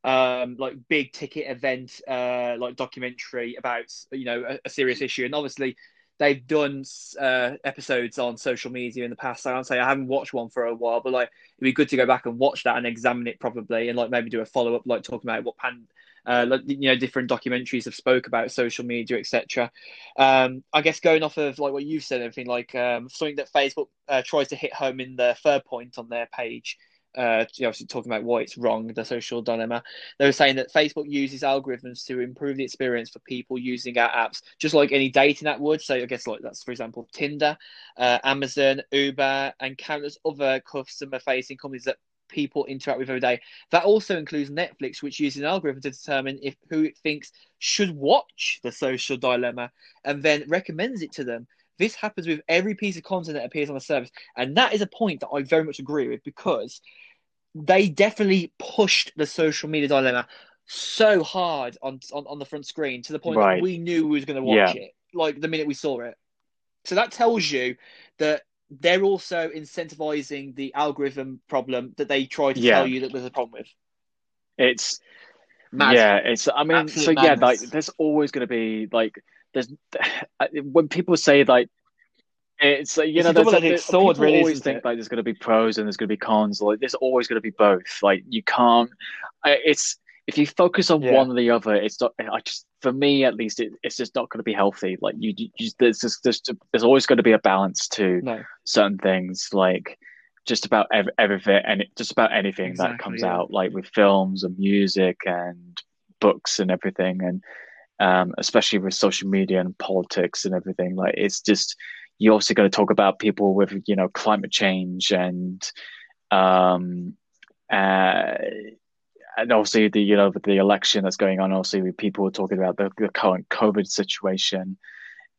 um like big ticket event uh like documentary about you know a, a serious issue, and obviously they've done uh episodes on social media in the past. I can't say I haven't watched one for a while, but like it'd be good to go back and watch that and examine it probably, and like maybe do a follow up, like talking about what pan uh, like, you know, different documentaries have spoke about social media, etc. Um, I guess going off of like what you've said, everything like um, something that Facebook uh, tries to hit home in the third point on their page. Uh, obviously talking about why it's wrong, the social dilemma. They were saying that Facebook uses algorithms to improve the experience for people using our apps, just like any dating app would. So I guess like that's for example Tinder, uh, Amazon, Uber, and countless other customer-facing companies that people interact with every day. That also includes Netflix, which uses an algorithm to determine if who it thinks should watch the social dilemma and then recommends it to them. This happens with every piece of content that appears on the service. And that is a point that I very much agree with because they definitely pushed the social media dilemma so hard on on, on the front screen to the point Right. that we knew we was going to watch Yeah. it like the minute we saw it. So that tells you that they're also incentivizing the algorithm problem that they try to Yeah. tell you that there's a problem with. it's Mad. yeah it's i mean Absolute so yeah like there's always going to be like there's *sighs* when people say like it's like, you It's know there's double-edged there- sword, people really, always think it? like there's going to be pros and there's going to be cons like there's always going to be both like you can't it's if you focus on Yeah. one or the other it's not i just for me at least it, it's just not going to be healthy like you, you there's just there's, there's always going to be a balance to No. certain things like just about ev- everything and just about anything that comes yeah. out like with films and music and books and everything and um, especially with social media and politics and everything like it's just you also got to talk about people with you know climate change and um uh and also the you know the election that's going on also with people talking about the, the current covid situation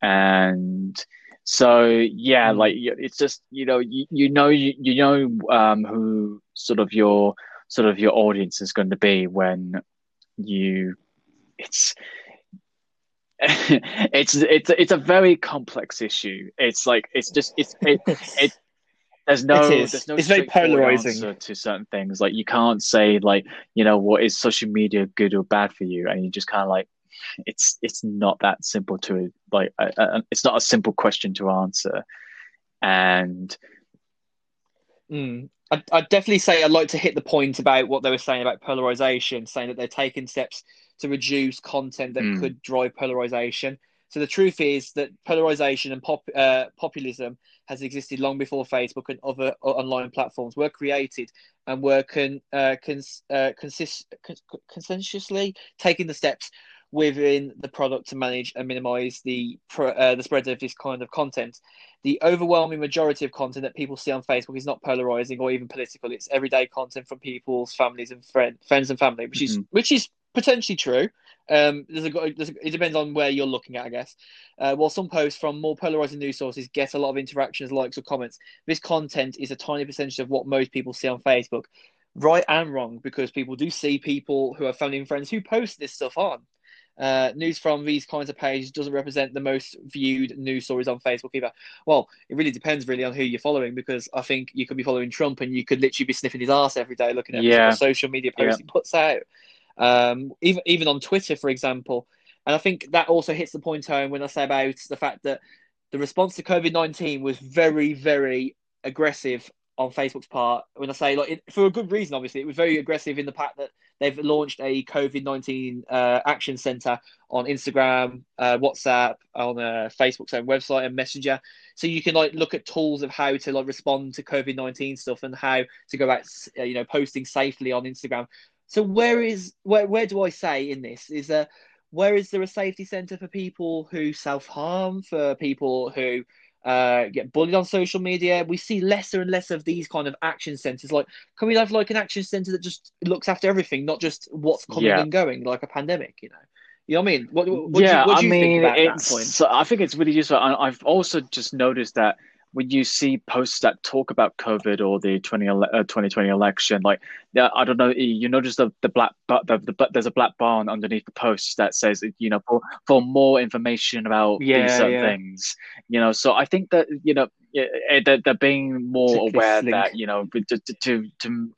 and so yeah Mm. like it's just you know you, you know you, you know um who sort of your sort of your audience is going to be when you it's *laughs* it's it's it's a very complex issue. It's like it's just it's it, *laughs* it there's no It there's no It's very polarizing. to certain things. Like you can't say like you know what is social media good or bad for you? And you just kind of like it's it's not that simple to like uh, uh, it's not a simple question to answer. And Mm. I'd, I'd definitely say I'd like to hit the point about what they were saying about polarization, saying that they're taking steps to reduce content that Mm. could drive polarization. So the truth is that polarization and pop, uh, populism has existed long before Facebook and other online platforms were created and were con, uh, cons, uh, consist, con, consensuously taking the steps within the product to manage and minimize the uh, the spread of this kind of content. The overwhelming majority of content that people see on Facebook is not polarizing or even political. It's everyday content from people's families and friend, friends and family, which is Mhm. which is potentially true. Um, there's a, there's a, it depends on where you're looking at, I guess. Uh, while some posts from more polarizing news sources get a lot of interactions, likes, or comments, this content is a tiny percentage of what most people see on Facebook. Right and wrong, because people do see people who are family and friends who post this stuff on. Uh, news from these kinds of pages doesn't represent the most viewed news stories on Facebook either. Well, it really depends really on who you're following because I think you could be following Trump and you could literally be sniffing his ass every day looking at Yeah. social media posts Yeah. he puts out. Um, even even on Twitter, for example. And I think that also hits the point home when I say about the fact that the response to COVID nineteen was very, very aggressive on Facebook's part. When I say like it, for a good reason, obviously, it was very aggressive in the fact that they've launched a COVID nineteen uh, action center on Instagram, uh, WhatsApp, on uh, Facebook's own website and Messenger. So you can like look at tools of how to like respond to COVID nineteen stuff and how to go about you know posting safely on Instagram. So where is where where do I say in this is there where is there a safety center for people who self harm for people who uh, get bullied on social media? We see lesser and less of these kind of action centers. Like, can we have like an action center that just looks after everything, not just what's coming Yeah. and going, like a pandemic? You know, you know what I mean? What, what, yeah, do you, what I do you mean, think about that it's. I think it's really useful. And I've also just noticed that when you see posts that talk about COVID or the 20, uh, 2020 election, like, I don't know, you notice the the black, but the, the but there's a black barn underneath the post that says, you know, for for more information about Yeah, these certain yeah. things, you know. So I think that you know eh, they're, they're being more aware link. that you know to to to, to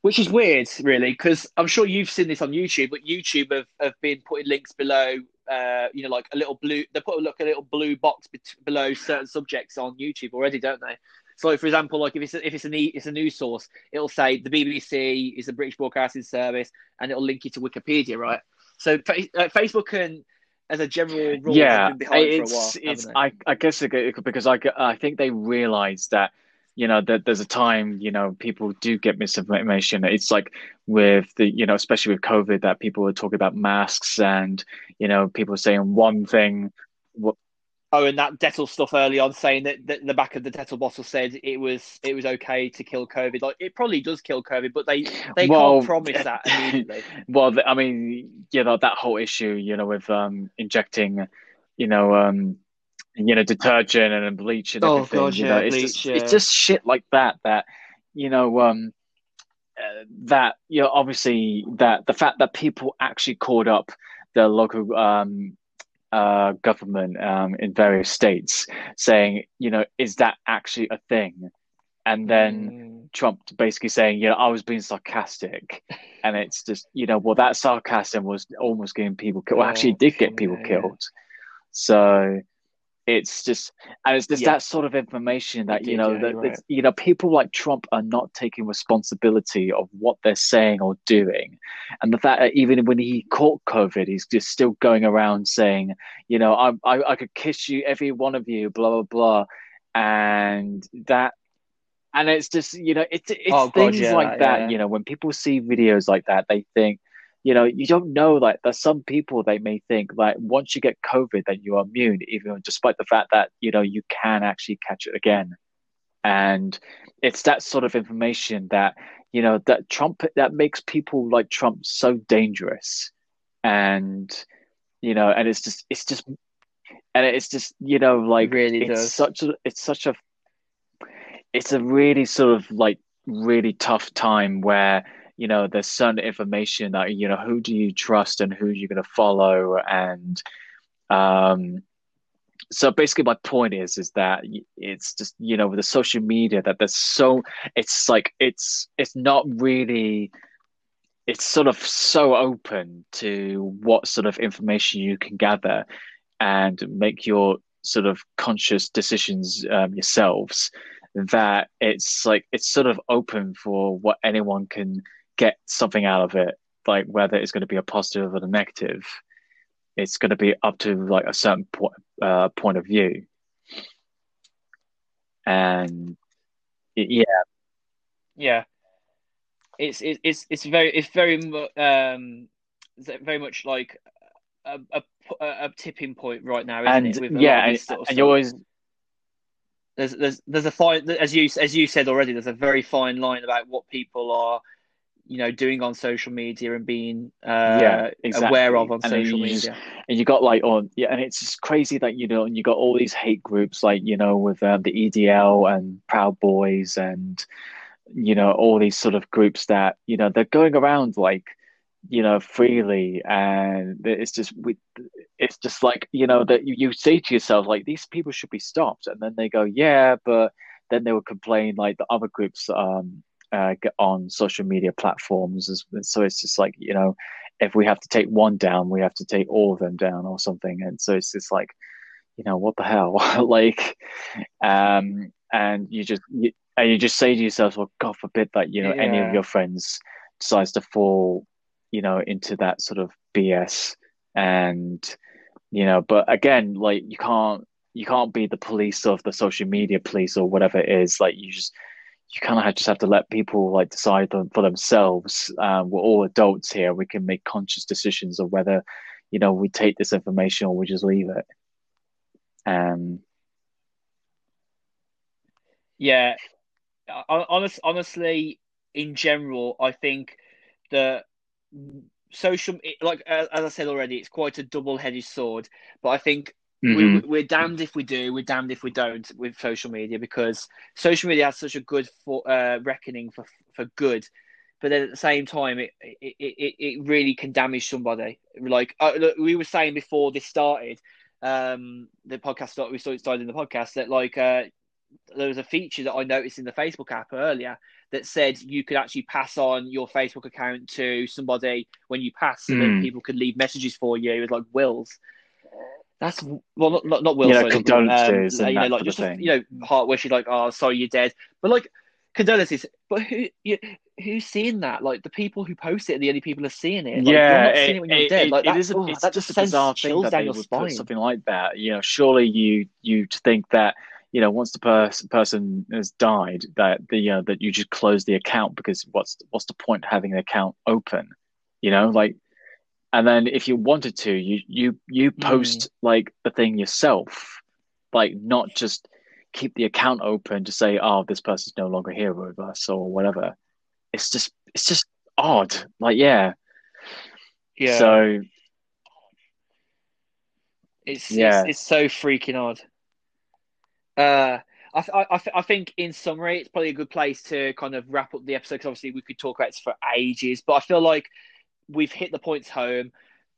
Which is weird, really, because I'm sure you've seen this on YouTube, but YouTube have, have been putting links below, uh, you know, like a little blue, they put like a little blue box bet below certain subjects on YouTube already, don't they? So, like, for example, like if it's a, if it's a it's a news source, it'll say the BBC is a British Broadcasting Service, and it'll link you to Wikipedia, right? So, uh, Facebook and as a general rule, yeah, been behind it for a it's while. it's? I I guess it, because I I think they realize that you know that there's a time you know people do get misinformation. It's like with the you know especially with COVID that people were talking about masks and you know people saying one thing. What, Oh, and that Dettol stuff early on, saying that, that the back of the Dettol bottle said it was it was okay to kill COVID. Like it probably does kill COVID, but they they Well, can't promise that *laughs* immediately. well, I mean, you know that whole issue, you know, with um injecting, you know, um, you know, detergent and bleach and Oh, everything. God, you yeah, know, it's bleach, just yeah. it's just shit like that that you know um uh, that you know obviously that the fact that people actually called up the local um uh government um in various states saying you know is that actually a thing and then Mm. Trump basically saying, you know, I was being sarcastic, and it's just, you know, well, that sarcasm was almost getting people killed. Well, actually, it did get people yeah. killed. So it's just, and it's just Yeah. that sort of information that you know yeah, that you're you know people like Trump are not taking responsibility of what they're saying or doing, and the fact that even when he caught COVID, he's just still going around saying, you know, I I, I could kiss you, every one of you, blah blah blah, and that and it's just you know it's it's Oh, God, things yeah, like that you know when people see videos like that they think you know you don't know like there's some people they may think like once you get covid then you are immune even despite the fact that you know you can actually catch it again and it's that sort of information that you know that trump that makes people like trump so dangerous and you know and it's just it's just and it's just you know like It really it's does. such a it's such a it's a really sort of like really tough time where you know there's certain information that you know who do you trust and who you're going to follow? And um so basically my point is is that it's just you know with the social media that there's so it's like it's it's not really it's sort of so open to what sort of information you can gather and make your sort of conscious decisions um, yourselves that it's like it's sort of open for what anyone can get something out of it like whether it's going to be a positive or a negative it's going to be up to like a certain point uh, point of view and yeah Yeah, it's it, it's it's very it's very um very much like a, a a tipping point right now, isn't and it? With yeah and, sort of and you always there's there's there's a fine as you as you said already. There's a very fine line about what people are you know doing on social media and being uh, Yeah, exactly. aware of on And social you media. and you got like on yeah and it's just crazy that you know and you got all these hate groups like you know with um, the EDL and Proud Boys and you know all these sort of groups that you know they're going around like you know freely and it's just we it's just like you know that you, you say to yourself like these people should be stopped and then they go yeah but then they would complain like the other groups um uh, get on social media platforms as, so it's just like you know if we have to take one down we have to take all of them down or something. And so it's just like you know what the hell? *laughs* Like um and you just you, and you just say to yourself well god forbid that you know any of your friends decides to fall you know into that sort of bs and you know but again like you can't you can't be the police of the social media police or whatever it is. Like you just you kind of just have to let people like decide for themselves. Um, we're all adults here. We can make conscious decisions of whether you know we take this information or we just leave it. Um Yeah, Hon- honest, honestly, in general, I think that social, like as I said already, it's quite a double-headed sword. But I think we, mhm. we're damned if we do, we're damned if we don't with social media because social media has such a good for uh, reckoning for for good, but then at the same time, it it, it, it really can damage somebody. Like uh, look, we were saying before this started, um, the podcast started, we started in the podcast that like uh, there was a feature that I noticed in the Facebook app earlier that said you could actually pass on your Facebook account to somebody when you pass, so that Mm. people could leave messages for you with like wills. That's well, not not, not wills, Yeah, sorry, condolences um, you know, like just thing. you know, heart where she's like, "Oh, sorry, you're dead," but like condolences. But who you, who's seeing that? Like the people who post it are the only people who are seeing it. Like, you're yeah, not seeing it when you're dead. Like it that, is a, oh, it's that just a bizarre thing that down they your would put something like that. You know, surely you you think that you know once the pers- person has died that the you know that you just close the account because what's what's the point of having an account open? You know, like and then if you wanted to, you you you post like the thing yourself, like not just keep the account open to say, oh, this person's no longer here with us or whatever. It's just it's just odd. Like yeah. Yeah. So It's, Yeah. it's it's so freaking odd. Uh, I, I, I I think in summary, it's probably a good place to kind of wrap up the episode because obviously we could talk about this for ages, but I feel like we've hit the points home.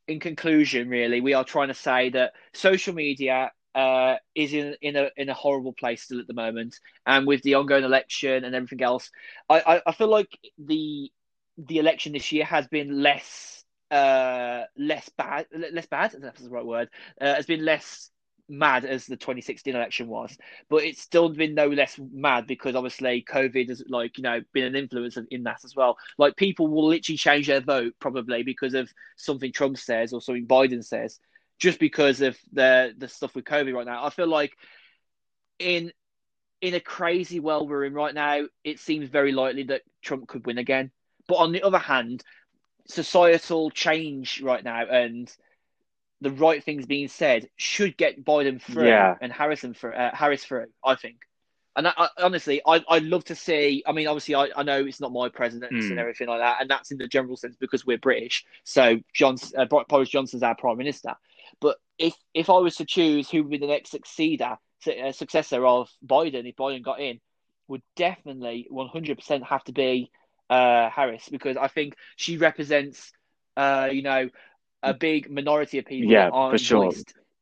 In conclusion, really, we are trying to say that social media uh, is in in a in a horrible place still at the moment, and with the ongoing election and everything else, I, I, I feel like the the election this year has been less uh less bad less bad that's the right word uh, has been less mad as the 2016 election was but it's still been no less mad because obviously covid has like you know been an influence in that as well. Like people will literally change their vote probably because of something trump says or something biden says just because of the the stuff with covid right now. I feel like in in a crazy world we're in right now it seems very likely that trump could win again. But on the other hand societal change right now and the right things being said should get Biden through Yeah. and Harrison for uh, Harris through. I think, and I, I, honestly, I I'd love to see. I mean, obviously, I, I know it's not my president Mm. and everything like that, and that's in the general sense because we're British. So John's uh, Boris Johnson's our prime minister. But if if I was to choose who would be the next successor uh, successor of Biden if Biden got in, would definitely one hundred percent have to be uh, Harris because I think she represents, uh, you know, a big minority of people Yeah, for sure.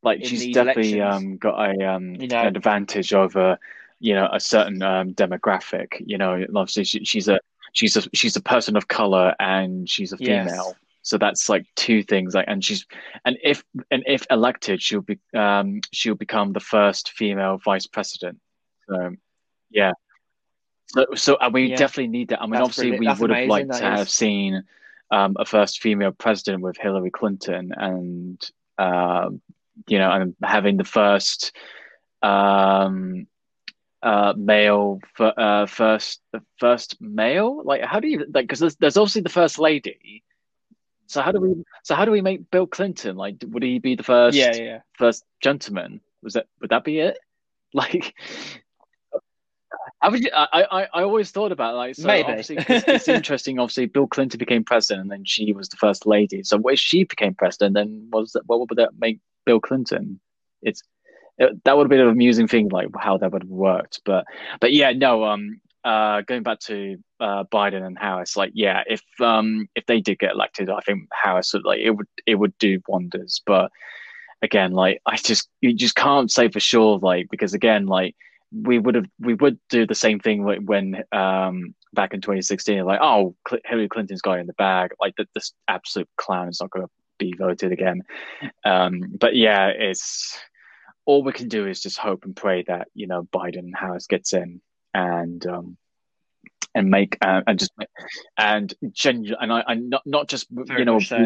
like she's definitely um got a um You know. an advantage over you know a certain um demographic you know obviously she, she's a she's a she's a person of color and she's a Yes. female so that's like two things like and she's and if and if elected she'll be um she'll become the first female vice president so yeah so so and we Yeah. definitely need that i mean That's obviously brilliant. we would have liked to have seen um a first female president with hillary clinton and um you know and having the first um uh male for uh first the first male? Like how do you like because there's, there's obviously the first lady. So how do we so how do we make bill clinton like would he be the first Yeah, yeah. first gentleman? Was that would that be it? *laughs* Like I, would, I, I, I always thought about like so Maybe. obviously it's, it's *laughs* interesting. Obviously, Bill Clinton became president, and then she was the first lady. So, if she became president, then was that, what would that make Bill Clinton? It's it, that would have been an amusing thing, like how that would have worked. But but yeah, no. Um, uh, going back to uh, Biden and Harris, like yeah, if um if they did get elected, I think Harris would like it would it would do wonders. But again, like I just you just can't say for sure, like because again, like we would have we would do the same thing when um back in 2016 like oh hillary clinton's got in the bag like the, this absolute clown is not going to be voted again um but yeah it's all we can do is just hope and pray that you know biden and harris gets in and um and make uh, and just and genuine and I, I not not just Very you know so.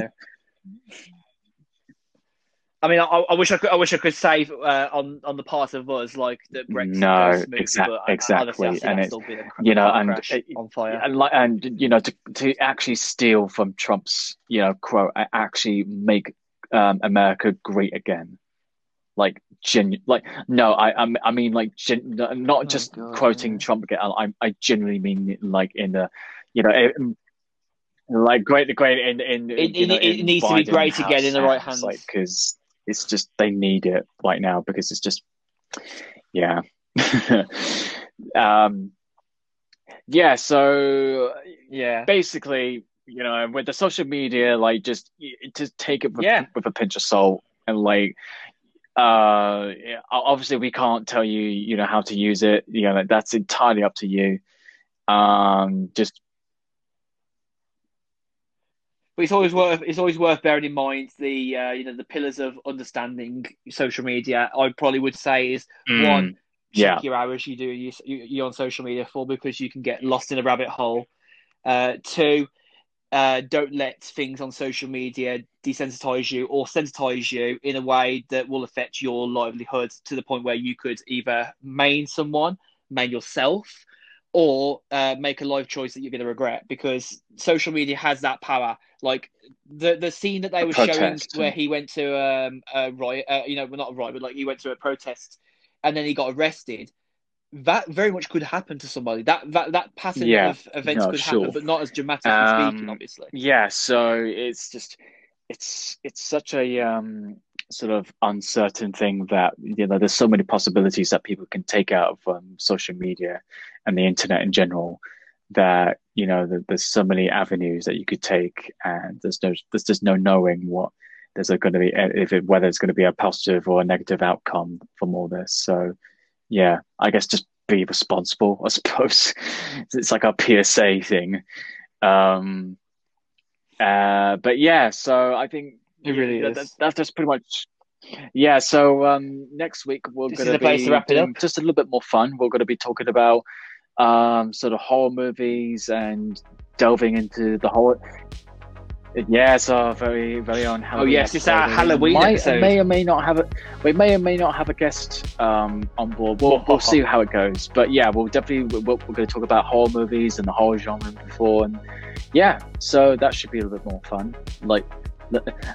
I mean, I, I wish I could. I wish I could say uh, on on the part of us like that Brexit No, goes smoothly, exact- but I- I- exactly, I and it- a you know, and it- on fire. and like and you know to to actually steal from Trump's you know quote "I actually make um, America great again like genu- like no I I I mean like gen- not Oh, just God, quoting yeah. Trump again I I genuinely mean it like in the you know it, like great the great in in It- you know, it in needs to be great again in the right hands, hands. like because it's just they need it right now because it's just yeah *laughs* um yeah so yeah, basically, you know, with the social media, like just to take it with, Yeah. with a pinch of salt, and like, uh, obviously we can't tell you, you know, how to use it. You know, like, that's entirely up to you. Um, just but it's always worth it's always worth bearing in mind the uh, you know the pillars of understanding social media. I probably would say is one check yeah. your hours you do you, you, you're on social media for because you can get lost in a rabbit hole. Uh, two, uh, don't let things on social media desensitize you or sensitize you in a way that will affect your livelihood to the point where you could either main someone, main yourself, or uh, make a life choice that you're going to regret because social media has that power. Like the the scene that they were showing where he went to um, a riot, uh, you know, well, not a riot, but like he went to a protest and then he got arrested. That very much could happen to somebody. That that that pattern Yeah, of events no, could sure. happen, but not as dramatically Um, speaking, obviously. Yeah, so it's just it's it's such a um sort of uncertain thing that you know there's so many possibilities that people can take out of um, social media and the internet in general that you know that there's so many avenues that you could take and there's no there's just no knowing what there's going to be if it whether it's going to be a positive or a negative outcome from all this so yeah I guess just be responsible *laughs* I suppose it's like a PSA thing um uh, but yeah, so I think It really that, is. that- that's pretty much. Yeah, so um, next week we're going to place be to wrap it up. just a little bit more fun. We're going to be talking about um, sort of horror movies and delving into the whole. Yes, so very very on Halloween. yes, it's our Halloween might, episode. May or may not have a. We may or may not have a guest um, on board. We'll, we'll *laughs* see how it goes. But yeah, we'll definitely we're, we're going to talk about horror movies and the horror genre before, and yeah, so that should be a little bit more fun. Like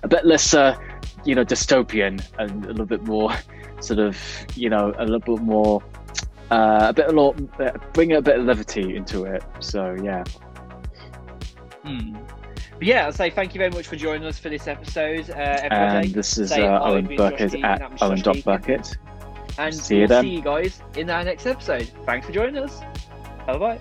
a bit less, uh, you know, dystopian and a little bit more *laughs* sort of, you know, a little bit more, uh, a bit of law, bring a bit of levity into it. So yeah. Hmm. yeah, I'll say thank you very much for joining us for this episode. Uh, and this is uh, Owen Burkett at Owen Dot Burkett. And see we'll see you guys in our next episode. Thanks for joining us. Bye bye.